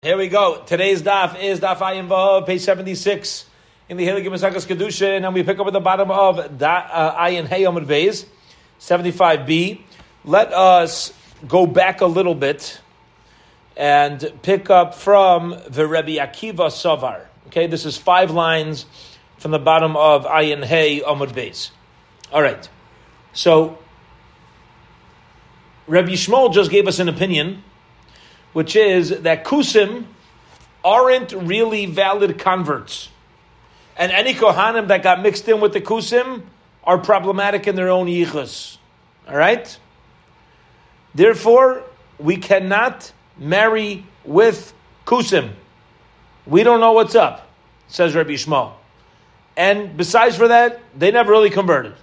Here we go. Today's daf is daf Ayin Vav, page 76 in the Hilgim Masakas Kedushin, and we pick up at the bottom of da, uh, Ayin Hey Amud Beis, 75b. Let us go back a little bit and pick up from the Rebbe Akiva Savar. Okay, this is five lines from the bottom of Ayin Hey Amud Beis. All right. So, Rebbe Shmuel just gave us an opinion which is that kusim aren't really valid converts. And any kohanim that got mixed in with the kusim are problematic in their own yichus. All right? Therefore, we cannot marry with kusim. We don't know what's up, says Rabbi Shmuel. And besides for that, they never really converted.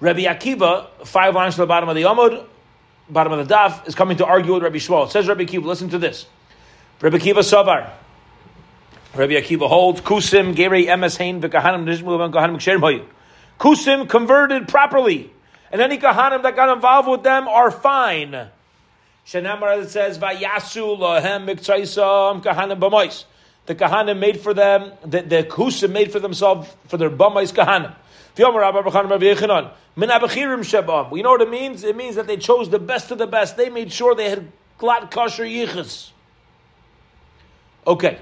Rabbi Akiva, five lines to the bottom of the Amud, bottom of the daf, is coming to argue with Rabbi Shmuel. It says Rabbi Akiva, listen to this. Rabbi Akiva Savar. Rabbi Akiva holds Kusim, Gerei Emes Hain, V'kahanim Nishmu, and Kahanim Ksherim Kusim converted properly. And any Kahanim that got involved with them are fine. Shenamar it says, Vayasu Lahem Mikchaisam Kahanim Bamois. The Kahanim made for them, the, the Kusim made for themselves, for their Bamais Kahanim. We know what it means? It means that they chose the best of the best. They made sure they had glad kosher yichus. Okay.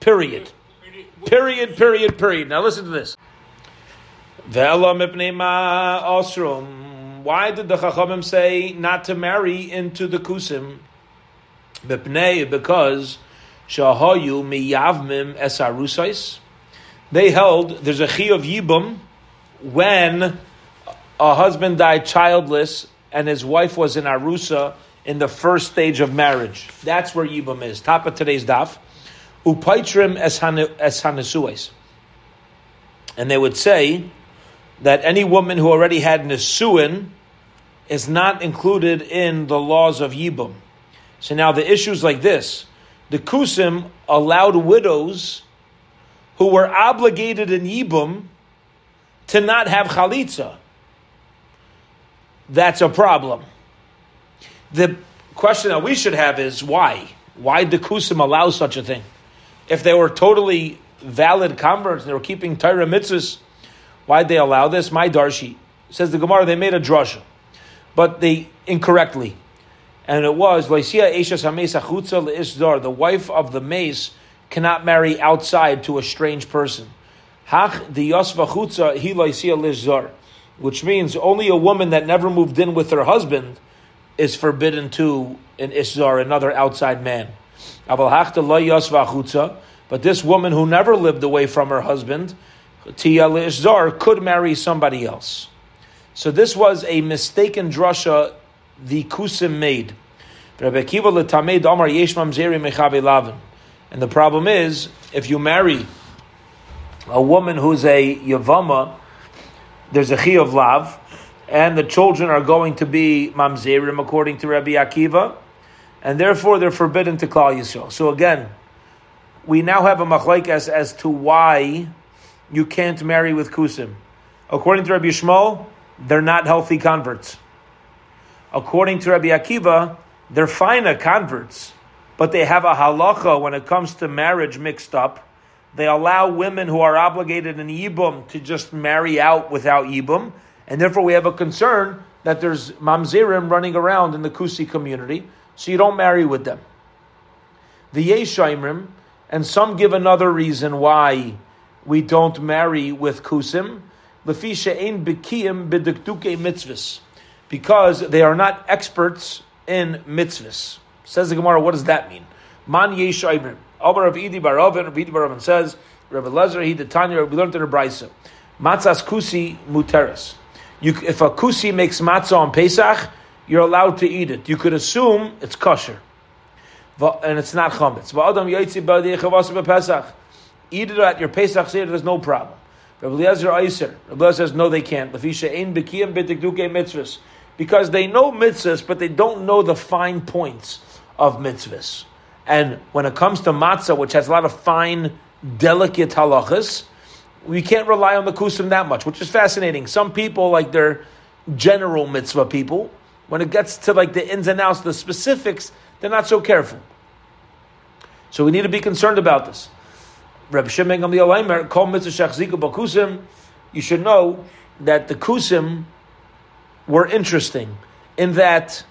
Period. Period, period, period. Now listen to this. Why did the Chachamim say not to marry into the Kusim? Because Shahayu miyavmim esarusais they held there's a chi of yibum when a husband died childless and his wife was in arusa in the first stage of marriage. That's where yibum is. Top of today's daf. Upaitrim es hanesues. And they would say that any woman who already had nisuin is not included in the laws of yibum. So now the issues like this: the kusim allowed widows who were obligated in Yibum to not have chalitza. That's a problem. The question that we should have is why? Why did Kusim allow such a thing? If they were totally valid converts and they were keeping Torah mitzvahs, why did they allow this? My Darshi says the Gemara, they made a drasha, but they incorrectly. And it was, the wife of the mace cannot marry outside to a strange person. Which means only a woman that never moved in with her husband is forbidden to an ishzar, another outside man. But this woman who never lived away from her husband, tia could marry somebody else. So this was a mistaken drasha the kusim made. Rabbi Kiva letamed Amar Yesh Mamzeri. And the problem is, if you marry a woman who's a Yavama, there's a Chi of Lav, and the children are going to be Mamzerim according to Rabbi Akiva, and therefore they're forbidden to Klal Yisrael. So again, we now have a machlaik as, as to why you can't marry with Kusim. According to Rabbi Shmuel, they're not healthy converts. According to Rabbi Akiva, they're fine converts but they have a halacha when it comes to marriage mixed up. They allow women who are obligated in yibum to just marry out without yibum, and therefore we have a concern that there's mamzerim running around in the kusi community, so you don't marry with them. The yeshaimrim, and some give another reason why we don't marry with kusim, lefisha ein bikiyim b'dikduke mitzvahs, because they are not experts in mitzvahs. Says the Gemara, what does that mean? Man yesh Amar of Idi bar Avin, Rav Idi bar Avin says, Rabbi Lezer, he the Tanya, we learned in the Brisa. Matzas kusi muteris. You, if a kusi makes matzah on Pesach, you're allowed to eat it. You could assume it's kosher. And it's not chametz. Eat it at your Pesach Seder, there's no problem. Rabbi Eliezer Eiser, Rabbi Eliezer says, no, they can't. Because they know mitzvahs, but they don't know the fine points of mitzvahs. And when it comes to matzah, which has a lot of fine, delicate halachas, we can't rely on the kusim that much, which is fascinating. Some people, like they're general mitzvah people, when it gets to like the ins and outs, the specifics, they're not so careful. So we need to be concerned about this. Reb Shimon Gamliel Kol Mitzvah Shachziku Bakusim, you should know that the Kusim were interesting in that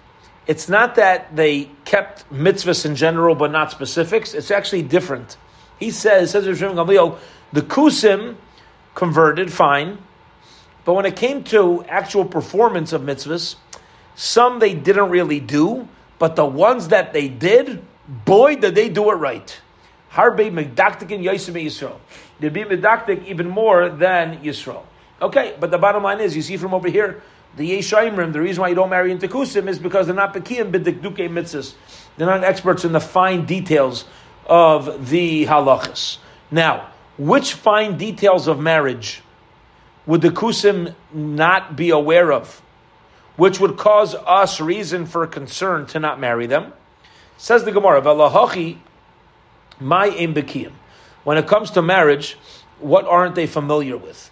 it's not that they kept mitzvahs in general but not specifics. It's actually different. He says, says Rabbi Shimon Gamliel, the Kusim converted, fine. But when it came to actual performance of mitzvahs, some they didn't really do, but the ones that they did, boy, did they do it right. Harbe medaktik in Yosem Yisrael. They'd be medaktik even more than Yisrael. Okay, but the bottom line is, you see from over here, the Yeshaimrim, the reason why you don't marry into Kusim is because they're not Bekiyim b'dikduke mitzvahs. They're not experts in the fine details of the halachas. Now, which fine details of marriage would the Kusim not be aware of? Which would cause us reason for concern to not marry them? Says the Gemara, V'alahachi my bekiyim. When it comes to marriage, what aren't they familiar with?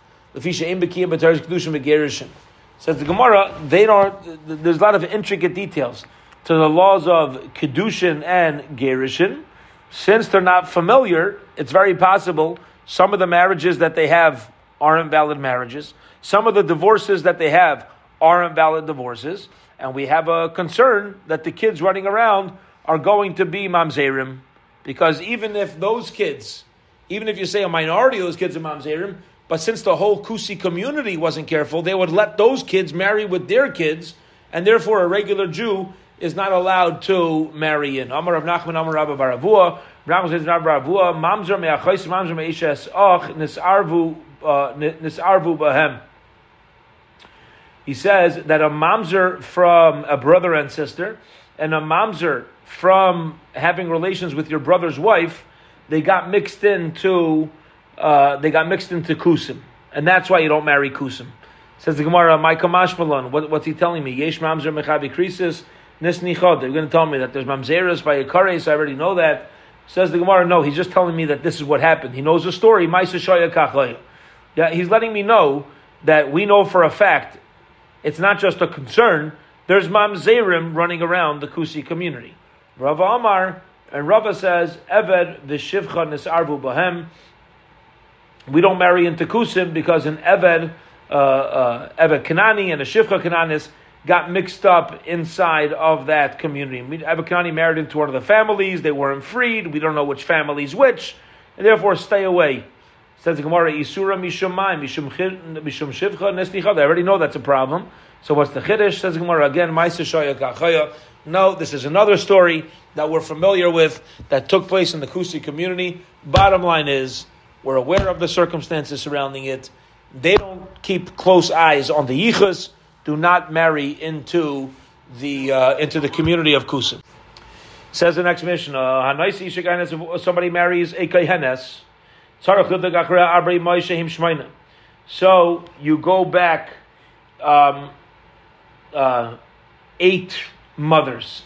Says the Gemara, they don't. There's a lot of intricate details to the laws of kedushin and gerishin. Since they're not familiar, it's very possible some of the marriages that they have are invalid marriages. Some of the divorces that they have are invalid divorces, and we have a concern that the kids running around are going to be mamzerim. Because even if those kids, even if you say a minority of those kids are mamzerim, but since the whole Kusi community wasn't careful, they would let those kids marry with their kids, and therefore a regular Jew is not allowed to marry in. Amar of Nachman, Amar Rabba bar Avuha, Rabba says Rabba bar Avuha, Mamzer me'achais, Mamzer me'ishes och, uh, nisarvu bahem. He says that a mamzer from a brother and sister, and a mamzer from having relations with your brother's wife, they got mixed into uh, they got mixed into kusim, and that's why you don't marry kusim. Says the Gemara, "My kamashmalon." What, what's he telling me? Yesh mamzer mechabi krisis nisnichod. They're going to tell me that there's mamzeras by a kares. I already know that. Says the Gemara, no, he's just telling me that this is what happened. He knows the story. Yeah, he's letting me know that we know for a fact it's not just a concern. There's mamzerim running around the Kusi community. Rav Amar and Rava says, Eved v'shivcha nisarvu bahem. We don't marry into Kusim because an Eved, uh, uh, Eved Kanani and a Shivcha Kananis got mixed up inside of that community. Eved Kanani married into one of the families. They weren't freed. We don't know which family's which, and therefore stay away. Says the Gemara, Isura Mishumai, Mishum Shivcha Neslicha. They already know that's a problem. So what's the Chiddush? Says the Gemara again, Maisa Kachaya. No, this is another story that we're familiar with that took place in the Kusi community. Bottom line is, we're aware of the circumstances surrounding it. They don't keep close eyes on the yichus. Do not marry into the uh, into the community of Kusim. Says the next mission, uh, somebody marries a kaihenes. So you go back um, uh, eight mothers.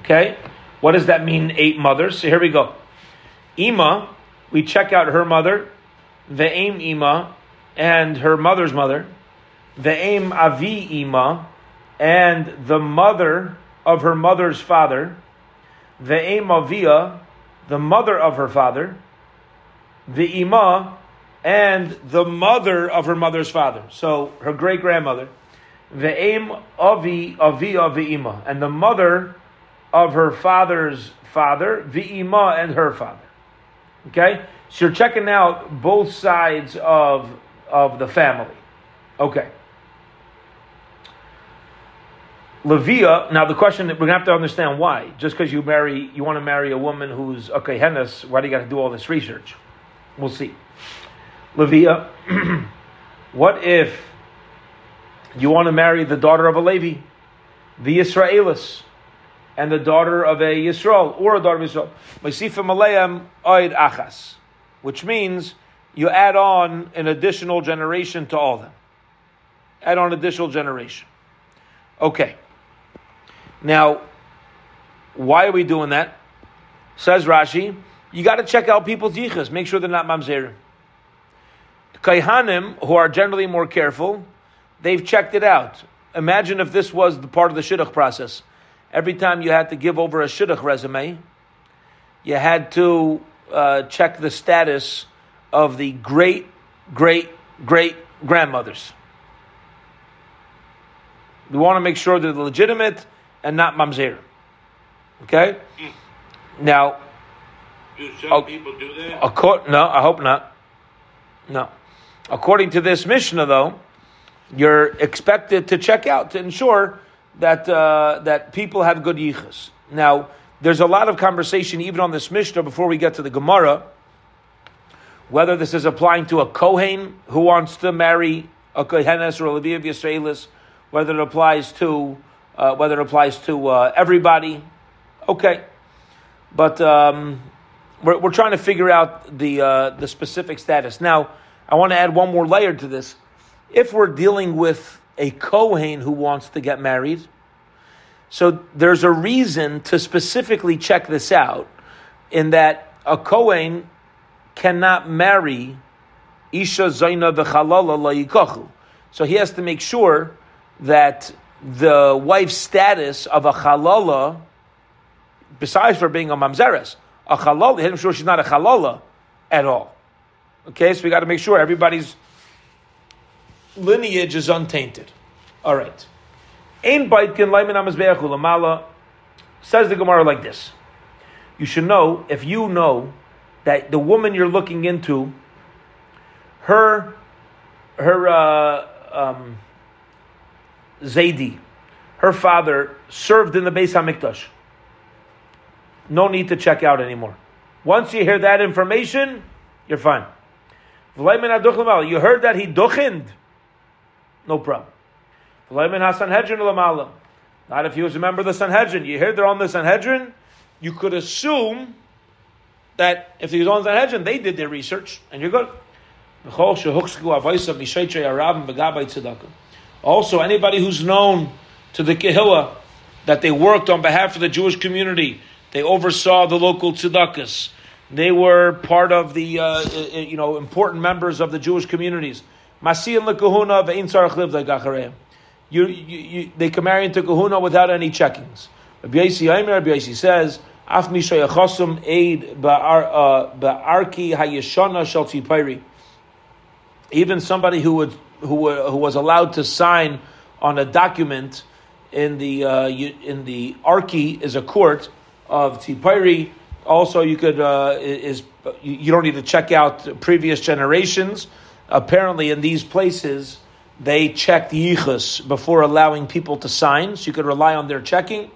Okay? What does that mean, eight mothers? So here we go. Ima, we check out her mother, the aim Ima, and her mother's mother, the aim Avi Ima, and the mother of her mother's father, the aim Avia, the mother of her father, the Ima, and the mother of her mother's father. So her great grandmother Ve'em avi avi ve'ima, and the mother of her father's father, ve'ima and her father. Okay, so you're checking out both sides of of the family. Okay. Levia. Now the question that we're gonna have to understand why. Just because you marry, you want to marry a woman who's okay, hennes. Why do you got to do all this research? We'll see. Levia. what if you want to marry the daughter of a Levi, the Israelis, and the daughter of a Yisrael, or a daughter of Yisrael. Masifim Oid Achas, which means you add on an additional generation to all them. Add on additional generation. Okay. Now, why are we doing that? Says Rashi, you got to check out people's yichas, make sure they're not mamzerim. Kaihanim, who are generally more careful, they've checked it out. imagine if this was the part of the shidduch process. Every time you had to give over a shidduch resume, you had to uh, check the status of the great, great, great grandmothers. We want to make sure they're legitimate and not mamzer. Okay? Now, Do some people do that? Acco- no, I hope not. No. According to this Mishnah, though, you're expected to check out to ensure that uh, that people have good yichus. Now, there's a lot of conversation even on this Mishnah before we get to the Gemara, whether this is applying to a Kohen who wants to marry a Kohenes or a Levi of Yisraelis, whether it applies to uh, whether it applies to uh, everybody. Okay, but um, we're, we're trying to figure out the uh, the specific status. Now, I want to add one more layer to this. If we're dealing with a Kohen who wants to get married, so there's a reason to specifically check this out, in that a Kohen cannot marry Isha Zaina v'chalala la'yikachu. So he has to make sure that the wife's status of a chalala, besides for being a mamzeres, a chalala, he has to make sure she's not a chalala at all. Okay, so we got to make sure everybody's lineage is untainted. All right. Ein baitkin ulamala says the Gemara like this. You should know if you know that the woman you're looking into, her, her uh, um, Zaidi, her father served in the Beis Hamikdash. No need to check out anymore. Once you hear that information, you're fine. You heard that he duchind? No problem. Not if he was a member of the Sanhedrin. You heard they're on the Sanhedrin, you could assume that if he was on the Sanhedrin, they did their research, and you're good. Also, anybody who's known to the Kehillah that they worked on behalf of the Jewish community, they oversaw the local tzedakahs, they were part of the uh, you know important members of the Jewish communities. Masiyan lekahuna ve'in tzarich liv legachareim. You, you, you, they can marry into kahuna without any checkings. Rabbi Yossi Aimer, Rabbi Yossi says, Af mishayachosum aid ba'arki hayeshana shel tzipayri. Even somebody who would who who was allowed to sign on a document in the uh, in the arki is a court of Tipari. Also, you could uh, is you don't need to check out previous generations. Apparently, in these places, they checked yichus before allowing people to sign, so you could rely on their checking.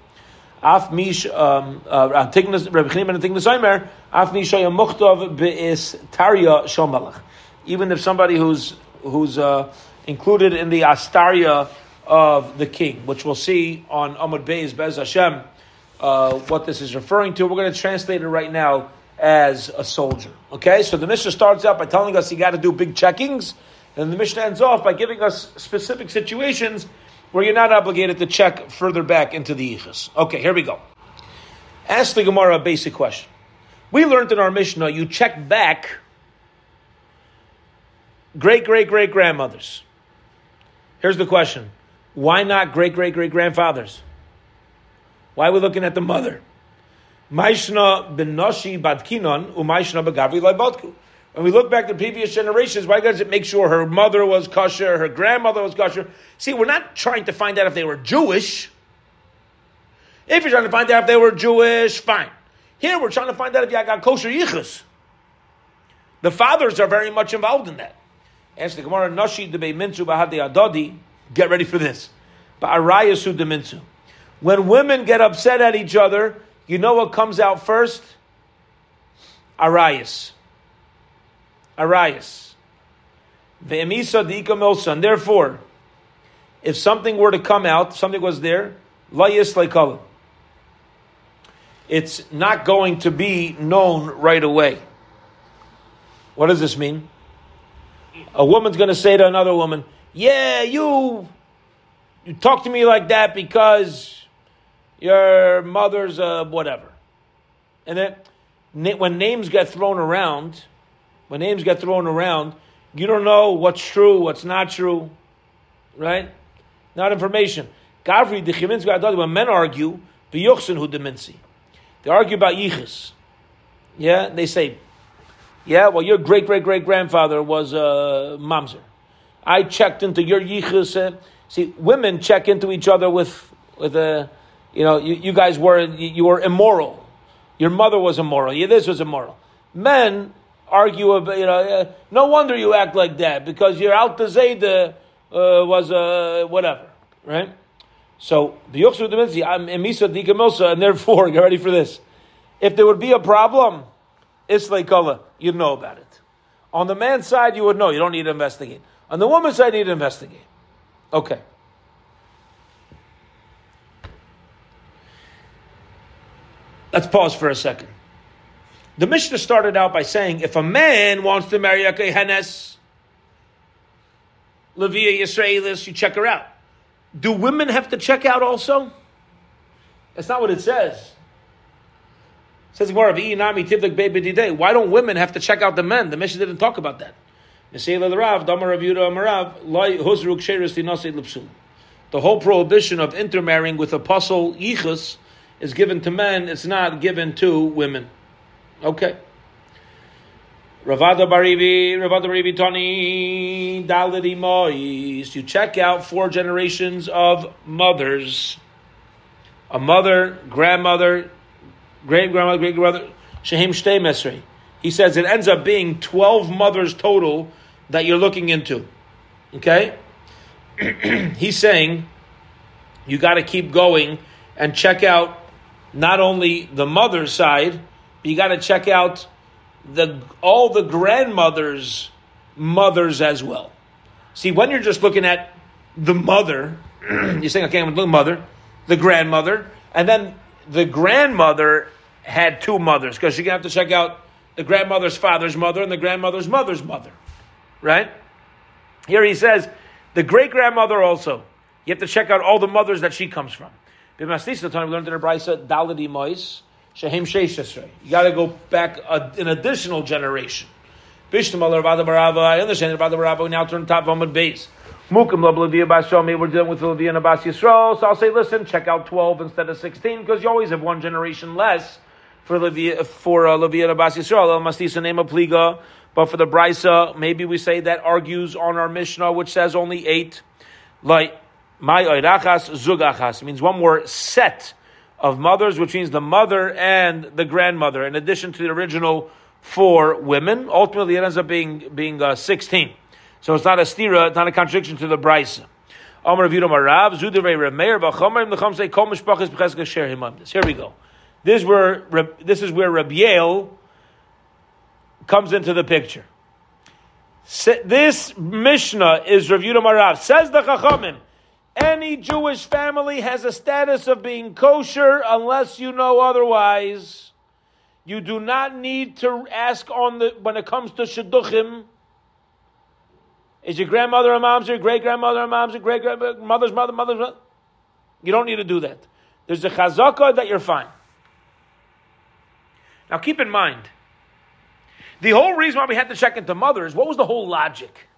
Af mish um, uh, Chaim Antignas Omer, af mish haya muchtav be'is melech. Even if somebody who's who's uh, included in the astaria of the king, which we'll see on Amud Bey's Bez Hashem, uh, what this is referring to. We're going to translate it right now as a soldier. Okay, so the Mishnah starts out by telling us you got to do big checkings, and the Mishnah ends off by giving us specific situations where you're not obligated to check further back into the Yichus. Okay, here we go. Ask the Gemara a basic question. We learned in our Mishnah you check back great great great grandmothers. Here's the question why not great great great grandfathers? Why are we looking at the mother? Maishna ben Noshi Badkinon, Umaishna Bagavri Laibotku. When we look back to previous generations, why does it make sure her mother was kosher, her grandmother was kosher? See, we're not trying to find out if they were Jewish. If you're trying to find out if they were Jewish, fine. Here we're trying to find out if you got kosher yichus. The fathers are very much involved in that. Answer the Gemara, Nashi de Minzu Bahadi Adadi. Get ready for this. Ba'arayasu de Minzu. When women get upset at each other, you know what comes out first? Arias. Arias. Ve'emisa diika milson. Therefore, if something were to come out, something was there, layis leikala. It's not going to be known right away. What does this mean? A woman's going to say to another woman, "Yeah, you, you talk to me like that because your mother's uh, whatever." And then when names get thrown around, when names get thrown around, you don't know what's true, what's not true, right? not information. Gavri the when men argue, biyuchsin hu deminsi. They argue about yichus. Yeah, they say, yeah, well, your great great great grandfather was a uh, mamzer. I checked into your yichus. Uh, see, women check into each other with with a, uh, you know, you, you guys were you, were immoral. Your mother was immoral. Yeah, this was immoral. Men argue about, you know, uh, no wonder you act like that because your Alta Zayda uh, was uh, whatever, right? So the Yuchsu Demitzi, I'm Emisa Dikamilsa, and therefore, get ready for this. If there would be a problem, Islay Kala, you'd know about it. On the man's side, you would know. You don't need to investigate. On the woman's side, you need to investigate. Okay. Let's pause for a second. The Mishnah started out by saying if a man wants to marry a Kehenes, Levia Yisraelis, you check her out. Do women have to check out also? That's not what it says. It says more of Why don't women have to check out the men? The Mishnah didn't talk about that. The whole prohibition of intermarrying with apostle yichus is given to men, it's not given to women. Okay. Ravada Barivi, Ravada Barivi Tani, Daladi Mois. You check out four generations of mothers. A mother, grandmother, great grandmother, great grandmother, Shehim Shtei Mesri. He says it ends up being 12 mothers total that you're looking into. Okay? He's saying you got to keep going and check out not only the mother's side, but you got to check out the all the grandmothers' mothers as well. See, when you're just looking at the mother, you're saying, okay, I'm the mother, the grandmother, and then the grandmother had two mothers because you're gonna have to check out the grandmother's father's mother and the grandmother's mother's mother, right? Here he says the great grandmother also. You have to check out all the mothers that she comes from. B'masnisa, we learned in the Brisa, Daladi Mois, Shehem Sheishesrei. You got to go back a, an additional generation. Bishtamal Ravada Barava. I understand Ravada Barava. We now turn top Amud base. Mukim Lablavia Bashomi. We're dealing with Lavia and Abbas Yisrael. So I'll say, listen, check out 12 instead of 16 because you always have one generation less for Lavia for uh, Lavia and Abbas Yisrael. El of Pliga. But for the Brisa, maybe we say that argues on our Mishnah, which says only eight. Like, my oirachas zugachas means one more set of mothers, which means the mother and the grandmother, in addition to the original four women. Ultimately, it ends up being being uh, sixteen. So it's not a stira, it's not a contradiction to the brisa. Here we go. This is where this is where Rabbi comes into the picture. This Mishnah is reviewed Marav. Says the Chachamim. Any Jewish family has a status of being kosher unless you know otherwise. You do not need to ask on the when it comes to shidduchim. Is your grandmother a mom's, your great grandmother a mom's, your great grandmother's mother, mother's mother? You don't need to do that. There's a chazakah that you're fine. Now keep in mind, the whole reason why we had to check into mothers, what was the whole logic?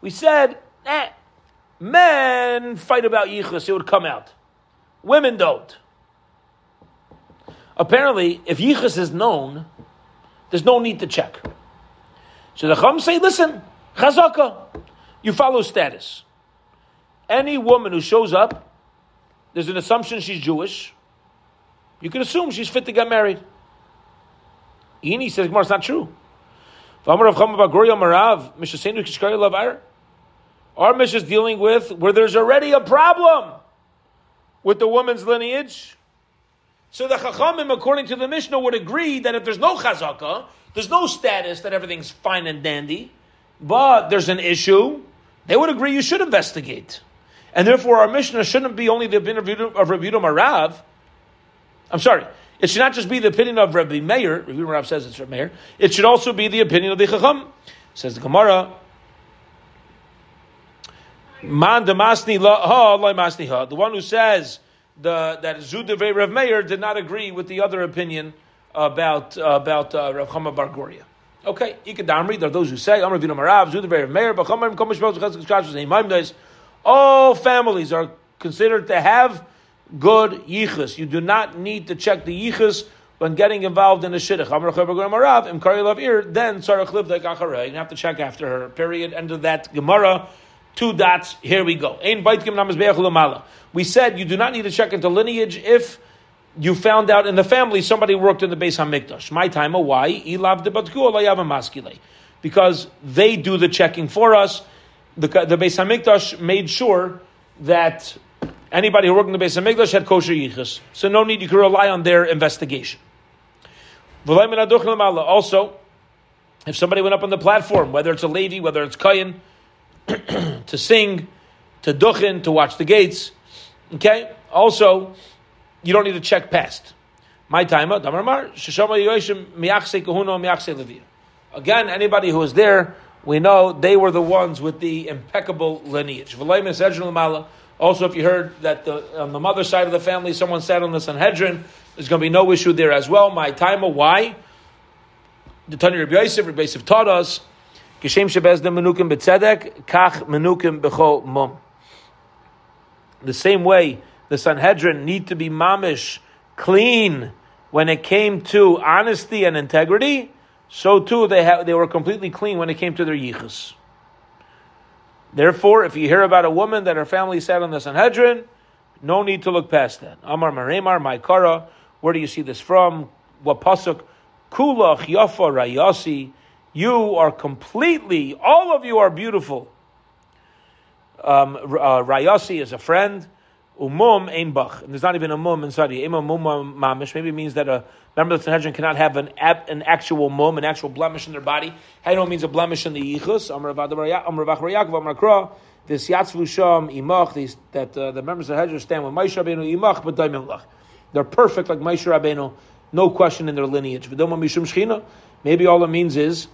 We said, eh, Men fight about yichus, it would come out. Women don't. Apparently, if yichus is known, there's no need to check. So the Chum say, listen, chazaka, you follow status. Any woman who shows up, there's an assumption she's Jewish. You can assume she's fit to get married. Ini says, it's not true. Our mission is dealing with where there's already a problem with the woman's lineage. So the Chachamim, according to the Mishnah, would agree that if there's no chazaka, there's no status that everything's fine and dandy, but there's an issue, they would agree you should investigate. And therefore, our Mishnah shouldn't be only the opinion of Rabbi Marav. I'm sorry, it should not just be the opinion of Rabbi Meir. Rabbi Marav says it's Rabbi Meir. It should also be the opinion of the Chacham. Says the Gemara, Man ha masni ha. The one who says the, that Zudave Rav Meir did not agree with the other opinion about uh, about uh, Rav Chama Bar Goria. Okay, Ikadamri, there are those who say, Amr Vino Marav, Zudave Rav Meir, Bachamar Komish All families are considered to have good yichus. You do not need to check the yichus when getting involved in a shidduch. Then Sarah Klib the Kakara, you have to check after her. Period. End of that Gemara. Two dots. Here we go. We said you do not need to check into lineage if you found out in the family somebody worked in the Beis Hamikdash. My time, why? Because they do the checking for us. The, the Beis Hamikdash made sure that anybody who worked in the Beis Hamikdash had kosher yichus. So no need, you can rely on their investigation. Also, if somebody went up on the platform, whether it's a lady, whether it's Kayan, to sing, to duchin, to watch the gates, okay? Also, you don't need to check past. My time, Again, anybody who was there, we know they were the ones with the impeccable lineage. Also, if you heard that the, on the mother side of the family, someone sat on the Sanhedrin, there's going to be no issue there as well. My time, why? The Tanya Rabbi Yosef, Rabbi Yosef taught us, B'Tzedek, Kach Mum. The same way the Sanhedrin need to be mamish, clean, when it came to honesty and integrity, so too they, ha- they were completely clean when it came to their yichus. Therefore, if you hear about a woman that her family sat on the Sanhedrin, no need to look past that. Amar Maremar, my Kara, where do you see this from? What pasuk? Kulach Yafa Rayasi. You are completely, all of you are beautiful. Um, uh, Rayasi is a friend. Umum ein bach. And there's not even a mum in Saudi. Ema mum mamish. Maybe means that a member of the Sanhedrin cannot have an an actual mum, an actual blemish in their body. Haino means a blemish in the yichus. Amar v'achar Yaakov Amar Kra. This yatzvu sham imach. That uh, the members of the Sanhedrin stand with Moshe Rabbeinu imach, but daimim. They're perfect like Moshe Rabbeinu. No question in their lineage. Maybe all it means is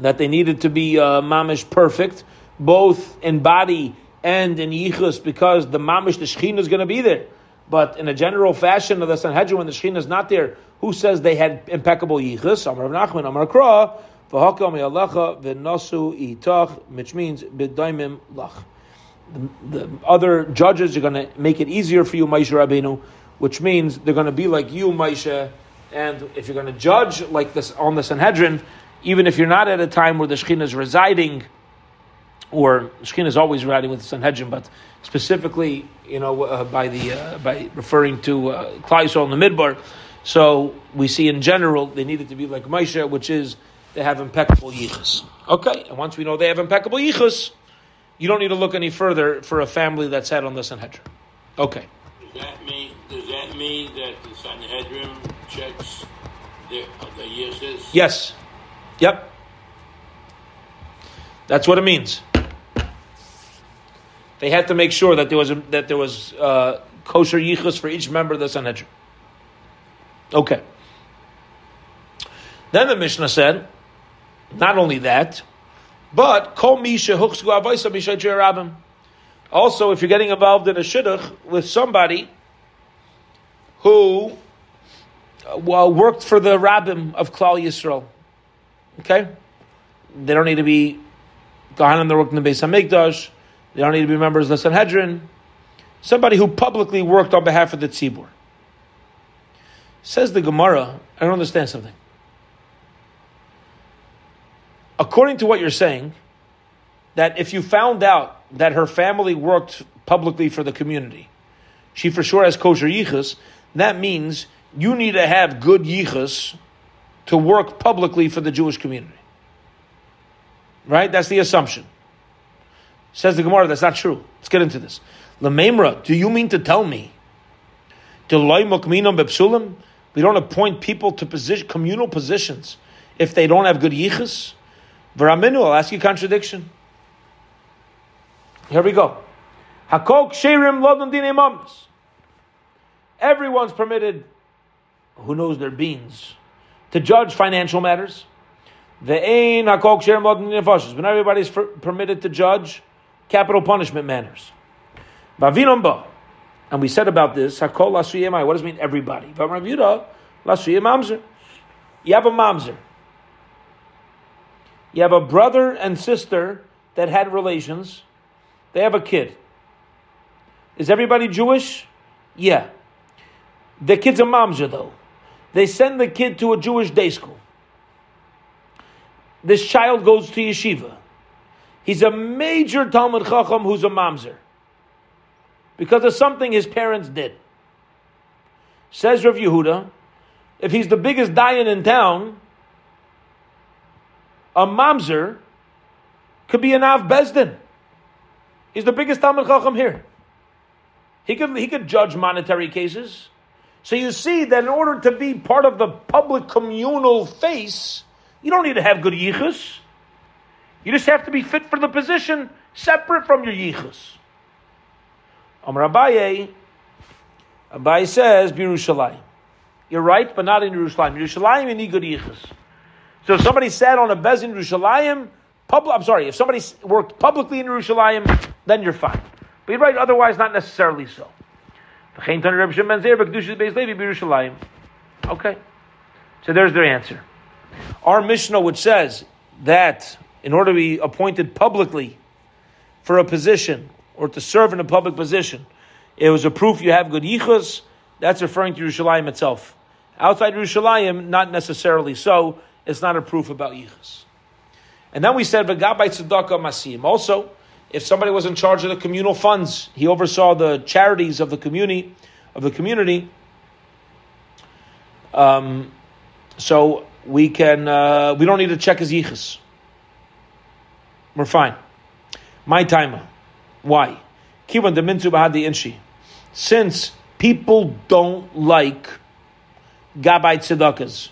that they needed to be uh, mamish perfect, both in body and in Yichus because the mamish, the Shechina is going to be there. But in a general fashion of the Sanhedrin, when the Shechina is not there, who says they had impeccable Yichus? Amar Nachman, Amar Kra, v'hakam yalacha v'nasu itach, which means b'daimim lach. The, the other judges are going to make it easier for you, Moshe Rabbeinu, which means they're going to be like you, Moshe. And if you're going to judge like this on the Sanhedrin, even if you're not at a time where the Shekhinah is residing, or Shekhinah is always riding with the Sanhedrin, but specifically, you know, uh, by the uh, by referring to uh, Klai in the Midbar. So we see in general they needed to be like Moshe, which is they have impeccable yichus. Okay, and once we know they have impeccable yichus, you don't need to look any further for a family that's had on the Sanhedrin. Okay. Does that mean? Does that mean that the Sanhedrin checks the, the yichus? Yes. Yep. That's what it means. They had to make sure that there was a, that there was uh, kosher yichus for each member of the Sanhedrin. Okay. Then the Mishnah said, not only that, but kol misha rabim. Also, if you're getting involved in a shidduch with somebody who uh, worked for the rabbim of Klal Yisrael, okay, they don't need to be Kohanim that worked in the Beis Hamikdash. They don't need to be members of the Sanhedrin. Somebody who publicly worked on behalf of the Tzibur. Says the Gemara, I don't understand something. According to what you're saying, that if you found out that her family worked publicly for the community, she for sure has kosher yichus, that means you need to have good yichus to work publicly for the Jewish community. Right? That's the assumption. Says the Gemara, that's not true. Let's get into this. Lememra, do you mean to tell me? We don't appoint people to position, communal positions if they don't have good yichus. V'raminu, I'll ask you a contradiction. Here we go. Hakok din Everyone's permitted, who knows their beans, to judge financial matters. The ain lodon din But not everybody's permitted to judge capital punishment matters. manners. And we said about this, Hakol Lasuyemai, what does it mean everybody? You have a mamzer. You have a brother and sister that had relations, They have a kid. Is everybody Jewish? Yeah. The kid's a mamzer though. They send the kid to a Jewish day school. This child goes to yeshiva. He's a major Talmud Chacham who's a mamzer because of something his parents did. Says Rav Yehuda, if he's the biggest dayan in town, a mamzer could be an Av Bezdin. He's the biggest Talmud Chacham here. He could, he could judge monetary cases. So you see that in order to be part of the public communal face, you don't need to have good yichus. You just have to be fit for the position, separate from your yichus. Amar Abaye, Abaye says, Birushalayim. You're right, but not in Yerushalayim. Yerushalayim, you need good yichus. So if somebody sat on a bez in Yerushalayim, I'm sorry, if somebody worked publicly in Yerushalayim, then you're fine. But you're right, otherwise not necessarily so. Okay. So there's their answer. Our Mishnah, which says that in order to be appointed publicly for a position or to serve in a public position, it was a proof you have good yichus. That's referring to Yerushalayim itself. Outside Yerushalayim, not necessarily so. It's not a proof about yichus. And then we said v'gabay tzedakah masim. Also, if somebody was in charge of the communal funds, he oversaw the charities of the community. Of the community. Um, so we can uh, we don't need to check his yichus. We're fine. My timer. Why? Kivan the mintu bahadi. Since people don't like gabay tzedakahs,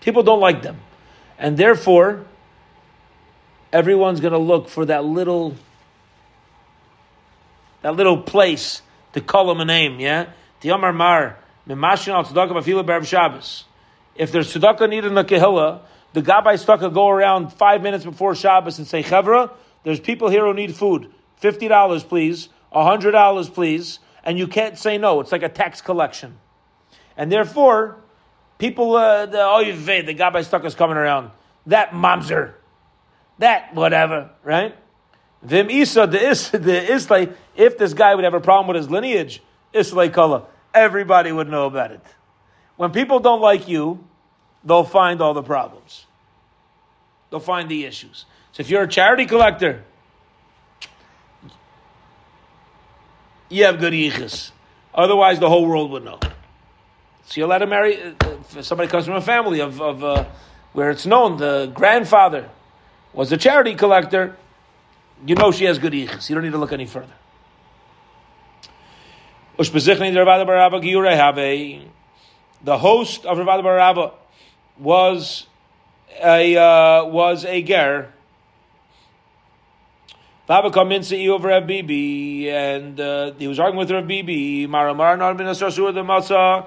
people don't like them, and therefore everyone's going to look for that little that little place to call him a name. Yeah, the Amar Mar Mimashin al tzedakah b'fila b'erev Shabbos. If there's tzedakah needed in the kehillah, the gabbai tzedakah go around five minutes before Shabbos and say, Chevra, there's people here who need food. Fifty dollars, please. hundred dollars, please. And you can't say no. It's like a tax collection, and therefore, people, uh, the oh, the gabbai tzedakah is coming around. That mamzer that whatever, right? Vim Isa the is the Islay, if this guy would have a problem with his lineage, Islay color, everybody would know about it. When people don't like you, they'll find all the problems. They'll find the issues. So if you're a charity collector, you have good yichus. Otherwise, the whole world would know. So you're allowed to marry. Uh, if somebody comes from a family of, of uh, where it's known the grandfather was a charity collector, you know she has good ichs. You don't need to look any further. The host of Ravada Barabba was a uh, was a ger. Baba see over Rav Bibi, and uh, he was arguing with Rav Bibi. The Masa.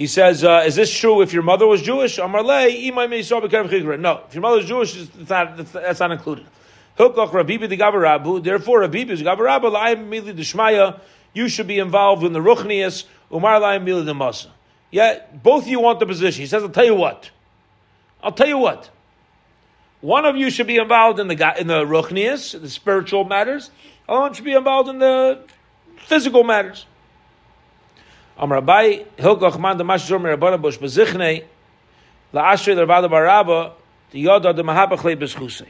He says, uh, "Is this true if your mother was Jewish?" No, if your mother is Jewish, it's not, that's not included. Therefore, you should be involved in the ruchnias. Umar masa. Yeah, both of you want the position. He says, "I'll tell you what. I'll tell you what. One of you should be involved in the in the ruchnias, the spiritual matters. One should be involved in the physical matters." Amar Abai Hilkoch Man the Mashzor Merabana Bush Bezichne La Asher the Ravada Baraba the Yoda the Mahabachle Beschuse.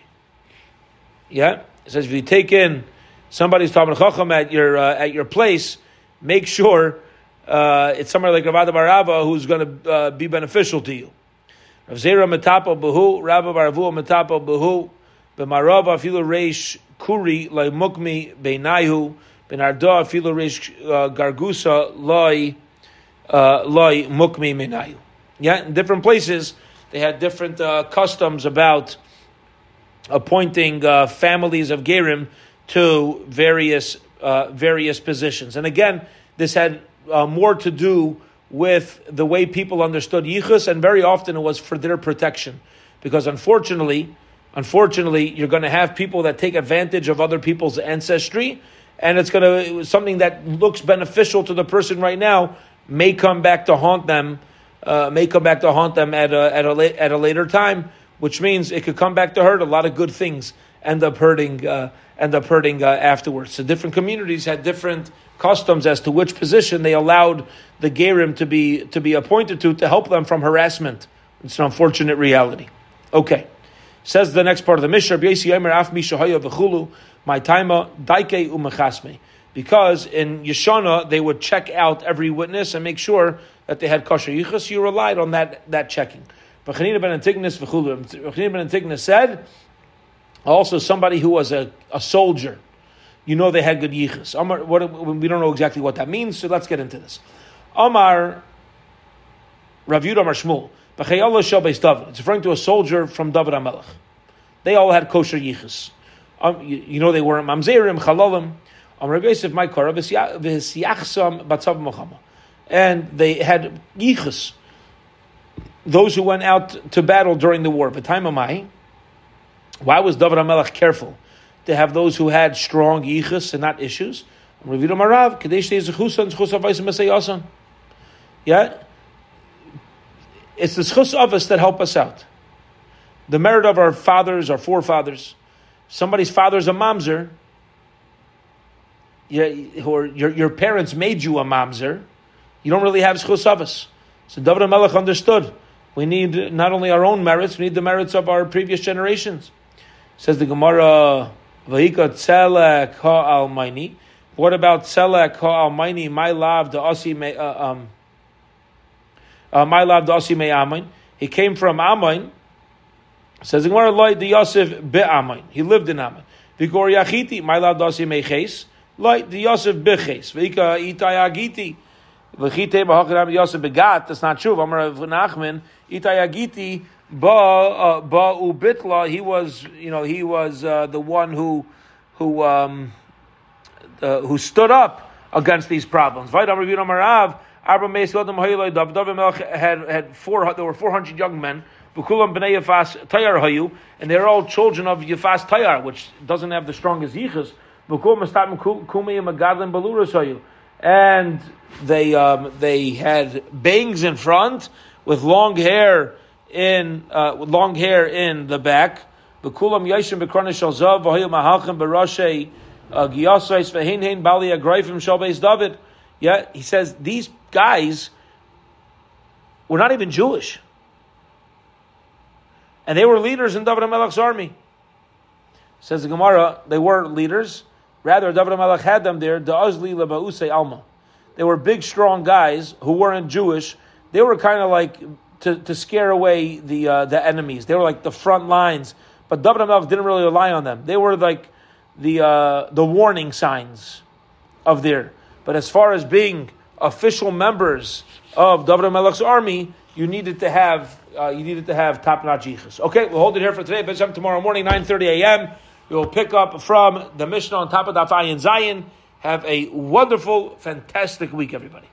Yeah, it says if you take in somebody's Talmud Chacham at your uh, at your place, make sure uh, it's somebody like Ravada Baraba who's going to uh, be beneficial to you. Rav Zera Metapo Behu, Rabba Baravu Metapo Behu, B'marava Afilu Reish Kuri Lai Mukmi Beinayu ben arda afilu rish uh, gargusa loy uh, loy mukmi minayu. Yeah, in different places they had different uh, customs about appointing uh, families of gerim to various uh, various positions. And again, this had uh, more to do with the way people understood yichus, and very often it was for their protection, because unfortunately, unfortunately, you're going to have people that take advantage of other people's ancestry, and it's going to something that looks beneficial to the person right now may come back to haunt them, uh, may come back to haunt them at a, at a at a later time, which means it could come back to hurt a lot of good things end up hurting uh, end up hurting uh, afterwards. So different communities had different customs as to which position they allowed the gerim to be to be appointed to to help them from harassment. It's an unfortunate reality. Okay. Says the next part of the Mishnah, my taima daike umachasme. Because in Yeshana, they would check out every witness and make sure that they had kosher yichus. You relied on that, that checking. But Chanina ben Antigonus ben Antigonus said, also somebody who was a, a soldier, you know they had good yichus. Amar, what, we don't know exactly what that means, so let's get into this. Amar, Rav Yud Amar Shmuel, it's referring to a soldier from David HaMelech. They all had kosher yichus. Um, you, you, know they were mamzerim, chalalim, Amar Yosef Maikara, v'hisyachsam batzav mochama. And they had yichus. Those who went out to battle during the war. My why was David HaMelech careful to have those who had strong yichus and not issues? Yeah, it's the schus of us that help us out. The merit of our fathers, our forefathers. Somebody's father's a mamzer, yeah, or your, your parents made you a mamzer. You don't really have schus of. So David HaMelech understood. We need not only our own merits, we need the merits of our previous generations. Says the Gemara, Vahika Ha Almaini. What about Tzelek Ha Almaini? My love, the Asi me, uh, um, uh, my love, the Asi me Amain. He came from Amain. Says Gemara, Light the Yosef be Amain. He lived in Amain. Vigor Yachiti, my love, the Asi me Ches. Light the Yosef beches. Vika Itai Agiti. V'chite b'hakadam Yosef begat. That's not true. Amar Rav Nachman. Itai Agiti. Ba uh, Ba Ubitla, he was, you know, he was uh, the one who who um, uh, who stood up against these problems. Had had four. There were four hundred young men. And they're all children of Yafas Tayar, which doesn't have the strongest yichus. And they um, they had bangs in front with long hair in uh, with long hair in the back. Bekulam Yashim Bekronish Shalzav Vahil Mahalchim Barashe uh, Giyasais Vehin Hein Bali Agraifim Shalbeis David. Yeah, he says these guys were not even Jewish. And they were leaders in David HaMelech's army. Says the Gemara, they were leaders. Rather, David HaMelech had them there, the Azli Lebause Alma. They were big, strong guys who weren't Jewish. They were kind of like to, to scare away the uh, the enemies. They were like the front lines, but David HaMelech didn't really rely on them. They were like the uh, the warning signs of there. But as far as being official members of David HaMelech's army, you needed to have uh, you needed to have top notch yichus. Okay, we'll hold it here for today. But tomorrow morning, nine thirty a.m. We will pick up from the Mishnah on top of Daf Ayin Zayin. Have a wonderful, fantastic week, everybody.